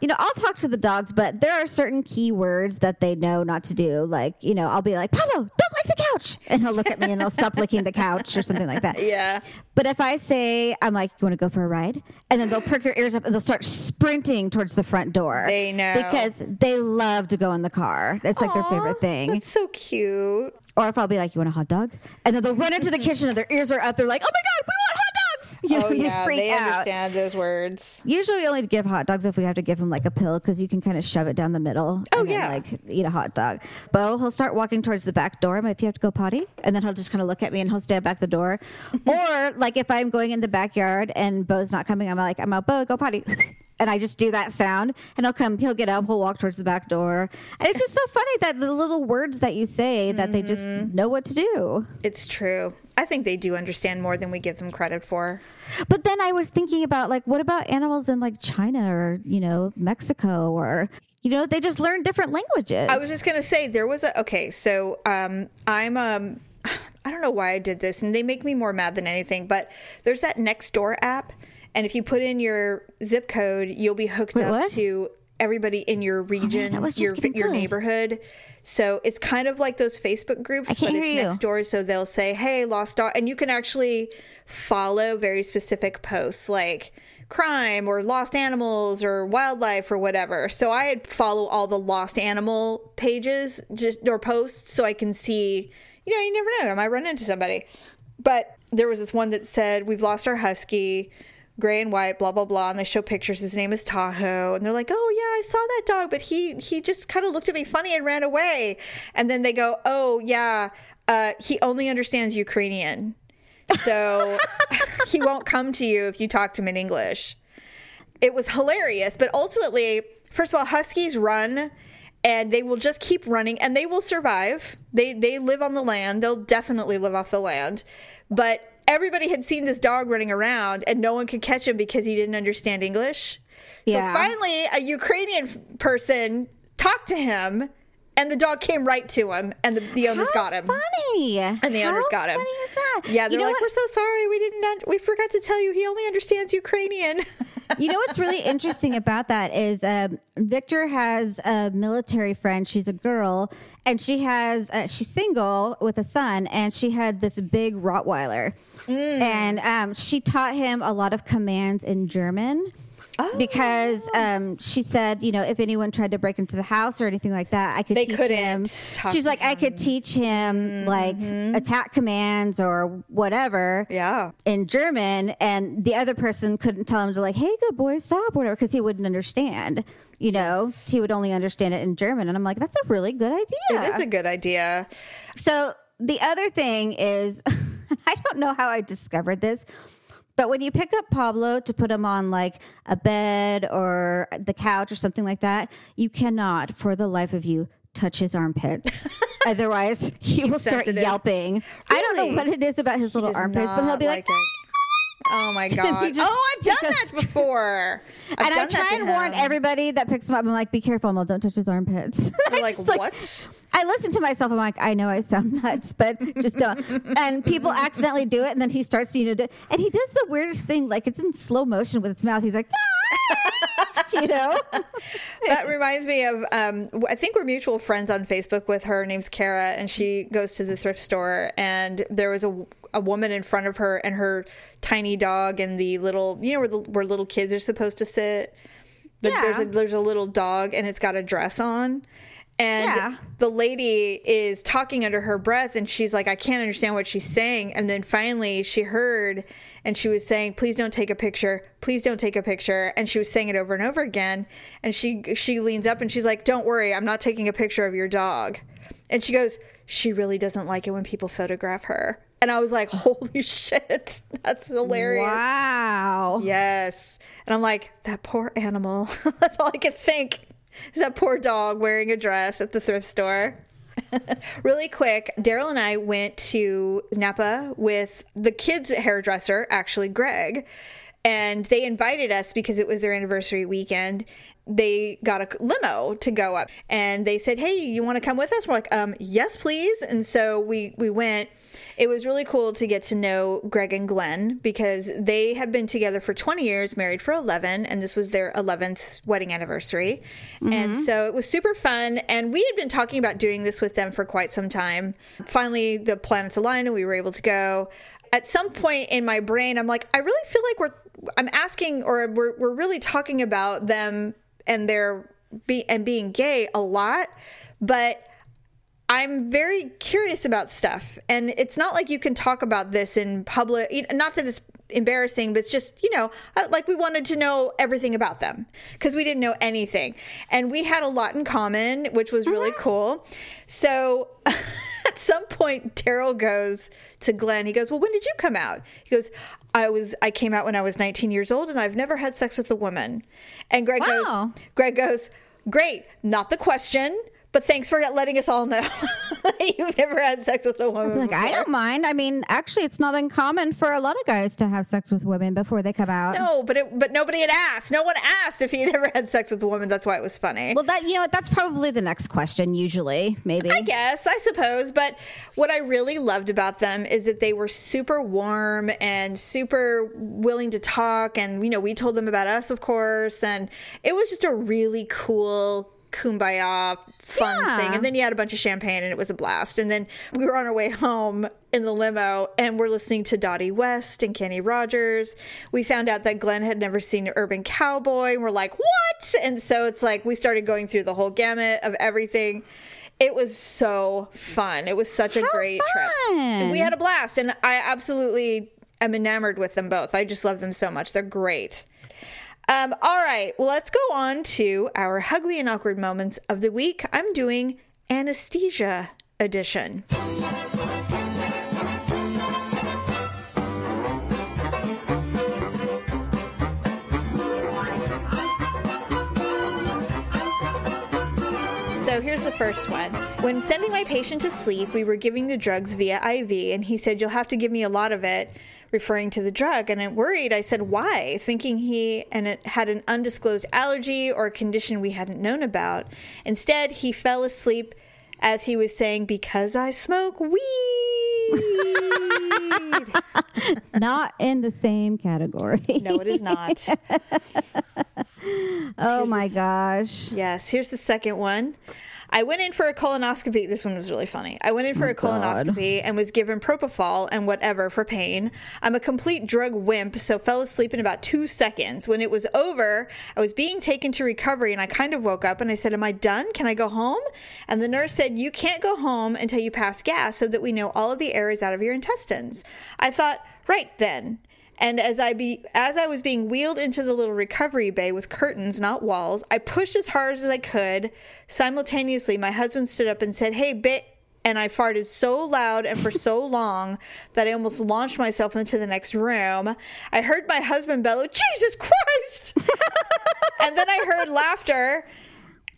Speaker 3: you know, I'll talk to the dogs, but there are certain key words that they know not to do. Like, you know, I'll be like, Pablo, don't lick the couch. And he'll look at me and he'll stop licking the couch or something like that.
Speaker 1: Yeah.
Speaker 3: But if I say, I'm like, you want to go for a ride? And then they'll perk their ears up and they'll start sprinting towards the front door.
Speaker 1: They know.
Speaker 3: Because they love to go in the car. It's like their
Speaker 1: Aw,
Speaker 3: favorite thing.
Speaker 1: That's so cute.
Speaker 3: Or if I'll be like, you want a hot dog? And then they'll run into the kitchen and their ears are up. They're like, oh my God, we want hot dogs. You oh, know,
Speaker 1: oh
Speaker 3: they
Speaker 1: yeah,
Speaker 3: freak
Speaker 1: they
Speaker 3: out.
Speaker 1: understand those words.
Speaker 3: Usually, we only give hot dogs if we have to give him like a pill because you can kind of shove it down the middle.
Speaker 1: Oh,
Speaker 3: and then,
Speaker 1: yeah.
Speaker 3: like eat a hot dog. Bo, he'll start walking towards the back door. If you have to go potty, and then he'll just kind of look at me and he'll stand back the door. or like if I'm going in the backyard and Bo's not coming, I'm like, I'm out, Bo, go potty. And I just do that sound, and he'll come. He'll get up. He'll walk towards the back door, and it's just so funny that the little words that you say that they just
Speaker 1: Mm-hmm.
Speaker 3: know what to do.
Speaker 1: It's true. I think they do understand more than we give them credit for.
Speaker 3: But then I was thinking about like, what about animals in like China or you know Mexico or you know they just learn different languages.
Speaker 1: I was just gonna say there was a okay. So um, I'm um, I don't know why I did this, and they make me more mad than anything. But there's that Nextdoor app, and if you put in your zip code, you'll be hooked
Speaker 3: Wait,
Speaker 1: up
Speaker 3: what?
Speaker 1: to everybody in your oh region,
Speaker 3: that was just
Speaker 1: your your
Speaker 3: good.
Speaker 1: neighborhood. So it's kind of like those Facebook groups, but it's next door. So they'll say, "Hey, lost dog," and you can actually follow very specific posts like crime or lost animals or wildlife or whatever. So I follow all the lost animal pages just or posts so I can see. You know, you never know. I might run into somebody. But there was this one that said, "We've lost our husky." Gray and white, blah blah blah, and they show pictures. His name is Tahoe, and they're like, "Oh yeah, I saw that dog, but he he just kind of looked at me funny and ran away." And then they go, "Oh yeah, uh, he only understands Ukrainian, so he won't come to you if you talk to him in English." It was hilarious, but ultimately, first of all, huskies run. And they will just keep running, and they will survive. They they live on the land. They'll definitely live off the land, but everybody had seen this dog running around and no one could catch him because he didn't understand English.
Speaker 3: Yeah.
Speaker 1: So finally, a Ukrainian person talked to him and the dog came right to him and the, the owners
Speaker 3: How
Speaker 1: got him.
Speaker 3: Funny.
Speaker 1: And the
Speaker 3: How
Speaker 1: owners got him.
Speaker 3: Funny is that?
Speaker 1: Yeah, they're
Speaker 3: you know
Speaker 1: like,
Speaker 3: what?
Speaker 1: we're so sorry. We didn't, un- we forgot to tell you he only understands Ukrainian.
Speaker 3: you know what's really interesting about that is um, Victor has a military friend. She's a girl, and she has uh, she's single with a son, and she had this big Rottweiler, and um, she taught him a lot of commands in German. Because um, she said, you know, if anyone tried to break into the house or anything like that, I could
Speaker 1: They
Speaker 3: teach
Speaker 1: couldn't
Speaker 3: him. She's like, I could teach him like attack commands or whatever
Speaker 1: yeah.
Speaker 3: in German, and the other person couldn't tell him to like, "Hey, good boy, stop," or whatever, because he wouldn't understand. You know, he would only understand it in German, and I'm like, that's a really good idea.
Speaker 1: It is a good idea.
Speaker 3: so the other thing is, I don't know how I discovered this. But when you pick up Pablo to put him on like a bed or the couch or something like that, you cannot, for the life of you, touch his armpits. Otherwise, he will start
Speaker 1: sensitive.
Speaker 3: yelping. I don't know what it is about his little armpits, but he'll be like,
Speaker 1: it. Oh my god! oh, I've done that before. I've
Speaker 3: and I try and warn everybody that picks him up. I'm like, be careful, Mo. Don't touch his armpits.
Speaker 1: They're like, what?
Speaker 3: I listen to myself. I'm like, I know I sound nuts, but just don't. and people accidentally do it, and then he starts, you know, do, and he does the weirdest thing. Like it's in slow motion with its mouth. He's like, ah! you know,
Speaker 1: that reminds me of um, I think we're mutual friends on Facebook with her. Her name's Kara, and she goes to the thrift store. And there was a, a woman in front of her, and her tiny dog, and the little you know where the, where little kids are supposed to sit. The- There's a there's a little dog, and it's got a dress on. And
Speaker 3: Yeah.
Speaker 1: the lady is talking under her breath, and she's like, I can't understand what she's saying. And then finally, she heard, and she was saying, "Please don't take a picture. Please don't take a picture." And she was saying it over and over again. And she she leans up and she's like, "Don't worry, I'm not taking a picture of your dog." And she goes, "She really doesn't like it when people photograph her." And I was like, "Holy shit, that's hilarious."
Speaker 3: wow.
Speaker 1: Yes. And I'm like, that poor animal. That's all I could think. Is that poor dog wearing a dress at the thrift store? really quick, Daryl and I went to Napa with the kids' hairdresser, actually, Greg, and they invited us because it was their anniversary weekend. They got a limo to go up and they said, Hey, you want to come with us? We're like, um, yes, please. And so we, we went. It was really cool to get to know Greg and Glenn because they have been together for 20 years, married for 11, and this was their 11th wedding anniversary. And mm-hmm. so it was super fun. And we had been talking about doing this with them for quite some time. Finally, the planets aligned and we were able to go. At some point in my brain, I'm like, I really feel like we're, I'm asking, or we're, we're really talking about them and their be and being gay a lot, but I'm very curious about stuff, and it's not like you can talk about this in public. Not that it's embarrassing, but it's just you know, uh, like we wanted to know everything about them because we didn't know anything, and we had a lot in common, which was really cool. So. At some point, Daryl goes to Glenn. He goes, "Well, when did you come out?" He goes, "I was. I came out when I was 19 years old, and I've never had sex with a woman." And Greg
Speaker 3: Wow.
Speaker 1: goes, Greg goes, Great, not the question, but thanks for letting us all know you've never had sex with a woman.
Speaker 3: Like, I don't mind. I mean, actually, it's not uncommon for a lot of guys to have sex with women before they come out.
Speaker 1: No, but it, but nobody had asked. No one asked if he had ever had sex with a woman. That's why it was funny.
Speaker 3: Well, that you know? That's probably the next question. Usually, maybe.
Speaker 1: I guess, I suppose. But what I really loved about them is that they were super warm and super willing to talk. And, you know, we told them about us, of course. And it was just a really cool kumbaya fun
Speaker 3: Yeah.
Speaker 1: thing. And then you had a bunch of champagne and it was a blast. And then we were on our way home in the limo and we're listening to Dottie West and Kenny Rogers. We found out that Glenn had never seen Urban Cowboy. And we're like, what? And so it's like we started going through the whole gamut of everything. It was so fun. It was such a great trip. And we had a blast. And I absolutely am enamored with them both. I just love them so much. They're great. Um, all right, well, let's go on to our Ugly and Awkward Moments of the Week. I'm doing Anesthesia Edition. So here's the first one. When sending my patient to sleep, we were giving the drugs via IV, and he said, You'll have to give me a lot of it, referring to the drug. And I'm worried. I said, mm-hmm. Why? Thinking he and it had an undisclosed allergy or a condition we hadn't known about. Instead, he fell asleep as he was saying, Because I smoke weed.
Speaker 3: Not in the same category.
Speaker 1: no, it is not.
Speaker 3: oh
Speaker 1: Here's
Speaker 3: my gosh.
Speaker 1: Yes, here's the second one. I went in for a colonoscopy. This one was really funny. I went in for oh a colonoscopy and was given propofol and whatever for pain. I'm a complete drug wimp, so fell asleep in about two seconds. When it was over, I was being taken to recovery and I kind of woke up and I said, Am I done? Can I go home? And the nurse said, You can't go home until you pass gas so that we know all of the air is out of your intestines. I thought, Right then. And as I be as I was being wheeled into the little recovery bay with curtains, not walls, I pushed as hard as I could. Simultaneously, my husband stood up and said, "Hey, bit." And I farted so loud and for so long that I almost launched myself into the next room. I heard my husband bellow, Jesus Christ! and then I heard laughter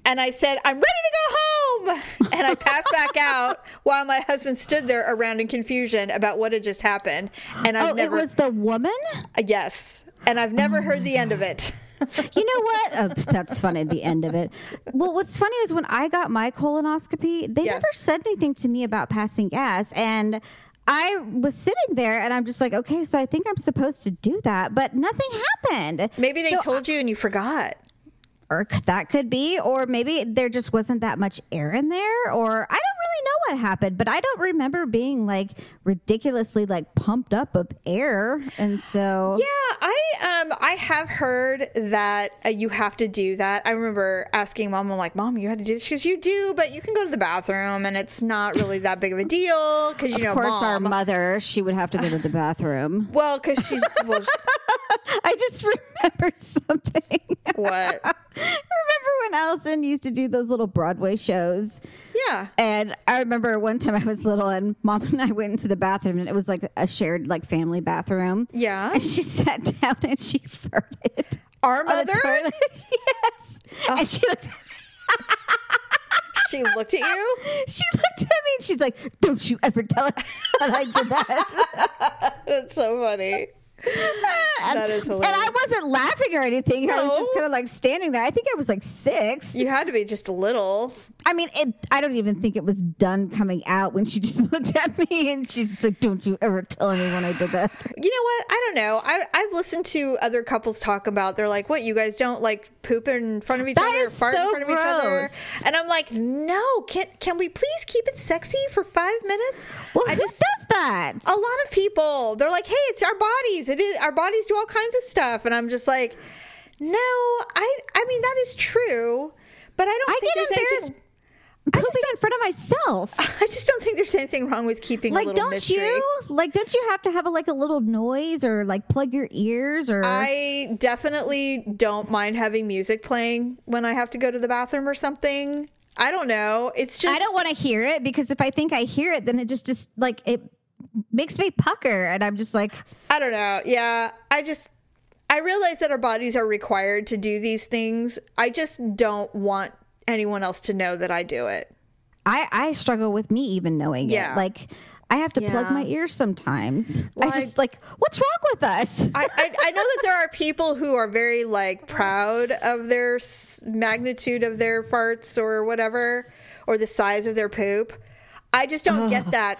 Speaker 1: and I said, I'm ready to go home. And I passed back out while my husband stood there around in confusion about what had just happened. And I've
Speaker 3: Oh,
Speaker 1: never,
Speaker 3: it was the woman?
Speaker 1: Uh, yes. And I've never oh heard the end of it.
Speaker 3: You know what? Oh, that's funny, the end of it. Well, what's funny is when I got my colonoscopy, they
Speaker 1: Yes.
Speaker 3: never said anything to me about passing gas. And I was sitting there and I'm just like, okay, so I think I'm supposed to do that, but nothing happened.
Speaker 1: Maybe they
Speaker 3: So
Speaker 1: told you and you forgot.
Speaker 3: Or that could be or maybe there just wasn't that much air in there or i don't really know what happened but i don't remember being like ridiculously like pumped up of air and so
Speaker 1: Yeah, I um I have heard that uh, you have to do that. I remember asking mom, I'm like, Mom, you had to do this. She goes, You do, but you can go to the bathroom and it's not really that big of a deal because you know,
Speaker 3: of course our mother she would have to go to the bathroom
Speaker 1: well, because she's well,
Speaker 3: i just remember something
Speaker 1: what?
Speaker 3: Remember when allison used to do those little broadway shows
Speaker 1: Yeah.
Speaker 3: And I remember one time I was little and mom and I went into the bathroom and it was like a shared like family bathroom.
Speaker 1: Yeah.
Speaker 3: And she sat down and she farted.
Speaker 1: Our mother?
Speaker 3: yes. And she looked at
Speaker 1: she looked at you.
Speaker 3: She looked at me and she's like, "Don't you ever tell her that I did that."
Speaker 1: That's so funny. That is
Speaker 3: and I wasn't laughing or anything. I was just kind of like standing there. I think I was like six.
Speaker 1: You had to be just a little.
Speaker 3: I mean, it, I don't even think it was done coming out when she just looked at me and she's like, "Don't you ever tell anyone I did that."
Speaker 1: You know what? I don't know. I I've listened to other couples talk about. They're like, "What? You guys don't like poop in front of each
Speaker 3: That
Speaker 1: other, fart in
Speaker 3: so
Speaker 1: front of each other?" And I'm like, "No. Can can we please keep it sexy for five minutes?"
Speaker 3: Well,
Speaker 1: I
Speaker 3: who
Speaker 1: just
Speaker 3: does that?
Speaker 1: a lot of people they're like hey it's our bodies it is our bodies do all kinds of stuff and i'm just like no i i mean that is true but i don't
Speaker 3: I
Speaker 1: think
Speaker 3: get
Speaker 1: there's
Speaker 3: embarrassed
Speaker 1: anything
Speaker 3: pooping in front of myself.
Speaker 1: i just don't think there's anything wrong with keeping a
Speaker 3: Like, don't
Speaker 1: mystery
Speaker 3: you? Like, don't you have to have a, like a little noise or like plug your ears or?
Speaker 1: i definitely don't mind having music playing when i have to go to the bathroom or something i don't know it's just
Speaker 3: I don't want to hear it because if I think I hear it, then it just just like it makes me pucker, and I'm just like,
Speaker 1: I don't know. Yeah, I just I realize that our bodies are required to do these things. I just don't want anyone else to know that I do it.
Speaker 3: I I struggle with me even knowing
Speaker 1: Yeah.
Speaker 3: it. Like I have to plug my ears sometimes.
Speaker 1: Well,
Speaker 3: I just like, what's wrong with us?
Speaker 1: I, I, I know that there are people who are very like proud of their s- magnitude of their farts or whatever, or the size of their poop. I just don't get that.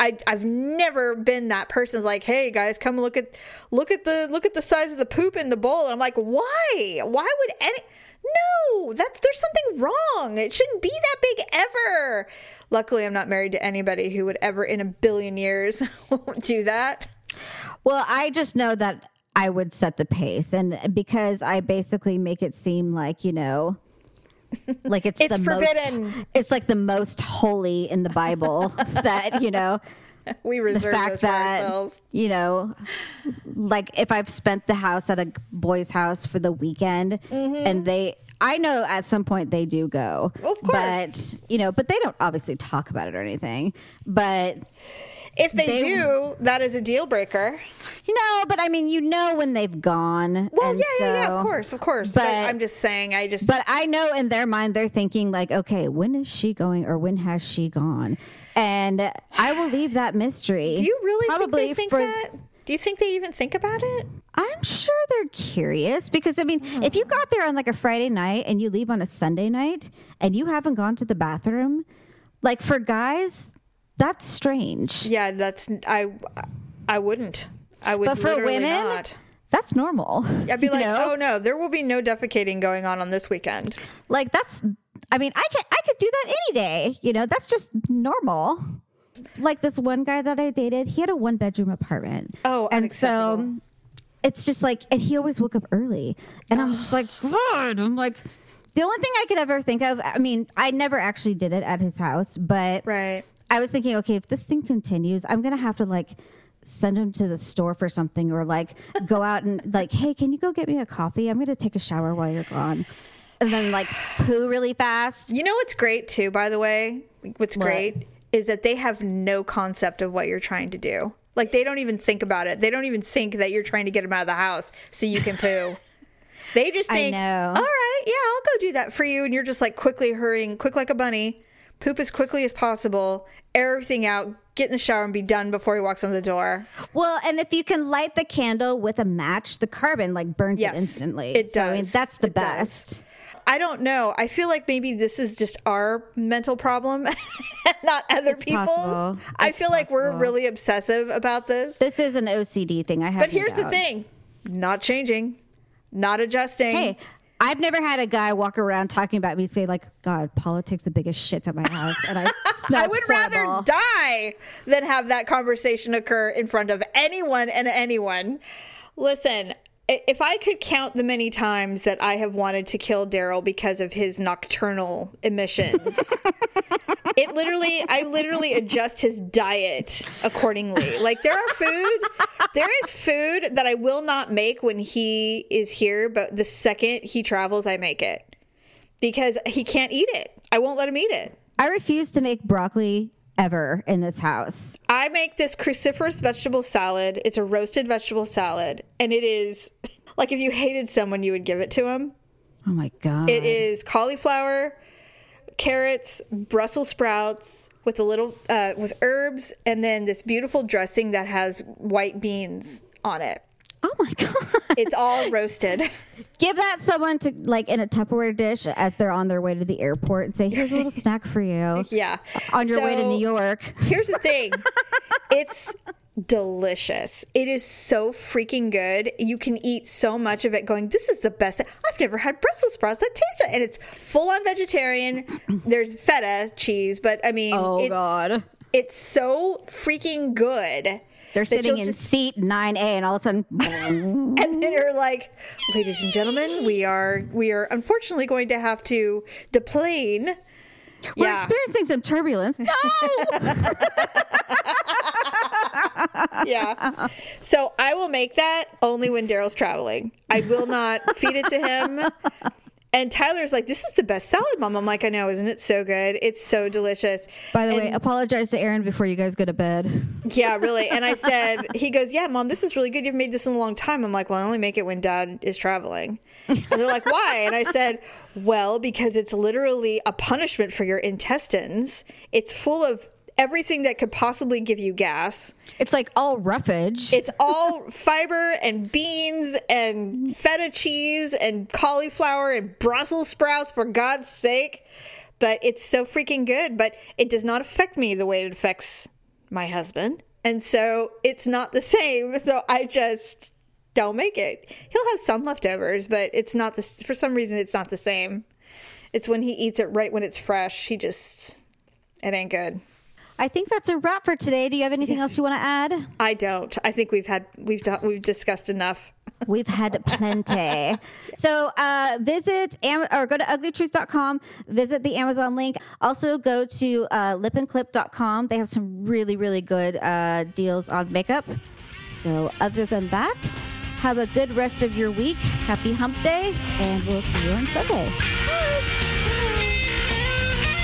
Speaker 1: I, I've never been that person like, hey guys, come look at look at the look at the size of the poop in the bowl. And I'm like, why? Why would any? No, that's there's something wrong. It shouldn't be that big ever. Luckily, I'm not married to anybody who would ever in a billion years do that.
Speaker 3: Well, I just know that I would set the pace, and because I basically make it seem like you know, like it's
Speaker 1: It's
Speaker 3: the
Speaker 1: forbidden.
Speaker 3: Most, it's like the most holy in the Bible that you know
Speaker 1: We
Speaker 3: the
Speaker 1: reserve those
Speaker 3: fact that
Speaker 1: ourselves.
Speaker 3: you know, like if I've spent the house at a boy's house for the weekend, and they. I know at some point they do go,
Speaker 1: Mm-hmm. Of course.
Speaker 3: but you know, but they don't obviously talk about it or anything. But
Speaker 1: If they,
Speaker 3: They-
Speaker 1: do, that is a deal breaker.
Speaker 3: You know, but I mean, you know when they've gone.
Speaker 1: Well, yeah, yeah, yeah, of course, of course. But, I'm just saying, I just.
Speaker 3: But I know in their mind they're thinking like, okay, when is she going or when has she gone? And I will leave that mystery.
Speaker 1: do you really
Speaker 3: probably
Speaker 1: think they think
Speaker 3: for-
Speaker 1: that? Do you think they even think about it?
Speaker 3: I'm sure they're curious because I mean, if you got there on like a Friday night and you leave on a Sunday night and you haven't gone to the bathroom, like for guys, that's strange.
Speaker 1: Yeah, that's I. I wouldn't. I would.
Speaker 3: But for women,
Speaker 1: not.
Speaker 3: that's normal.
Speaker 1: I'd be like,
Speaker 3: know?
Speaker 1: oh no, there will be no defecating going on on this weekend.
Speaker 3: like that's i mean i could i could do that any day you know that's just normal like this one guy that i dated he had a one bedroom apartment
Speaker 1: Oh,
Speaker 3: and so it's just like and he always woke up early and i'm just like god i'm like the only thing i could ever think of i mean i never actually did it at his house but
Speaker 1: Right.
Speaker 3: I was thinking, okay, if this thing continues, I'm gonna have to like send him to the store for something, or like go out and like, hey, can you go get me a coffee? I'm gonna take a shower while you're gone, and then like poo really fast.
Speaker 1: You know what's great too, by the way? What's
Speaker 3: What?
Speaker 1: great is that they have no concept of what you're trying to do. Like they don't even think about it. They don't even think that you're trying to get them out of the house so you can poo. They just
Speaker 3: I
Speaker 1: think,
Speaker 3: know.
Speaker 1: all right, yeah, I'll go do that for you. And you're just like quickly hurrying, quick like a bunny, poop as quickly as possible, air everything out, get in the shower and be done before he walks on the door.
Speaker 3: Well, and if you can light the candle with a match, the carbon like burns
Speaker 1: Yes,
Speaker 3: it instantly.
Speaker 1: it
Speaker 3: So, I mean,
Speaker 1: does.
Speaker 3: that's the
Speaker 1: It does.
Speaker 3: best.
Speaker 1: I don't know. I feel like maybe this is just our mental problem, not other
Speaker 3: It's
Speaker 1: people's.
Speaker 3: possible.
Speaker 1: I feel like we're really obsessive about this.
Speaker 3: This is an OCD thing. I have.
Speaker 1: But here's the thing not changing, not adjusting.
Speaker 3: Hey, I've never had a guy walk around talking about me and say like, "God, politics the biggest shits at my house," and I
Speaker 1: I would rather die than have that conversation occur in front of anyone and anyone. Listen, if I could count the many times that I have wanted to kill Daryl because of his nocturnal emissions, it literally, I literally adjust his diet accordingly. Like there are food, there is food that I will not make when he is here, but the second he travels, I make it because he can't eat it. I won't let him eat it.
Speaker 3: I refuse to make broccoli ever in this house.
Speaker 1: I make this cruciferous vegetable salad. It's a roasted vegetable salad, and it is like if you hated someone, you would give it to him.
Speaker 3: Oh my god.
Speaker 1: It is cauliflower, carrots, Brussels sprouts with a little uh, with herbs, and then this beautiful dressing that has white beans on it.
Speaker 3: Oh my god.
Speaker 1: It's all roasted.
Speaker 3: Give that someone to like in a Tupperware dish as they're on their way to the airport and say, "Here's a little snack for you."
Speaker 1: Yeah.
Speaker 3: On your way to New York.
Speaker 1: Here's the thing. it's delicious. It is so freaking good. You can eat so much of it going, this is the best. I've never had Brussels sprouts that taste it. And it's full on vegetarian. There's feta cheese, but I mean,
Speaker 3: Oh,
Speaker 1: it's,
Speaker 3: God.
Speaker 1: it's so freaking good.
Speaker 3: They're sitting in
Speaker 1: just-
Speaker 3: seat 9A and all of a sudden
Speaker 1: and then you're like, ladies and gentlemen, we are we are unfortunately going to have to deplane.
Speaker 3: We're
Speaker 1: yeah.
Speaker 3: experiencing some turbulence. No.
Speaker 1: yeah. So I will make that only when Daryl's traveling. I will not feed it to him. And Tyler's like, "This is the best salad, mom." I'm like, "I know, isn't it so good? It's so delicious."
Speaker 3: By the
Speaker 1: And-
Speaker 3: way, apologize to Aaron before you guys go to bed.
Speaker 1: yeah, really. And I said, "He goes, yeah, mom, this is really good. You've made this in a long time." I'm like, "Well, I only make it when Dad is traveling." And they're like, "Why?" And I said, "Well, because it's literally a punishment for your intestines. It's full of." Everything that could possibly give you gas.
Speaker 3: It's like all roughage.
Speaker 1: It's all fiber and beans and feta cheese and cauliflower and Brussels sprouts, for God's sake. But it's so freaking good. But it does not affect me the way it affects my husband. And so it's not the same. So I just don't make it. He'll have some leftovers, but it's not the, for some reason, it's not the same. It's when he eats it right when it's fresh. He just, it ain't good.
Speaker 3: I think that's a wrap for today. Do you have anything else you want to add?
Speaker 1: I don't. I think we've had, we've, done, we've discussed enough.
Speaker 3: We've had plenty. so uh, visit Am- or go to uglytruth.com, visit the Amazon link. Also go to uh, lipandclip.com. They have some really, really good uh, deals on makeup. So other than that, have a good rest of your week. Happy hump day, and we'll see you on Sunday.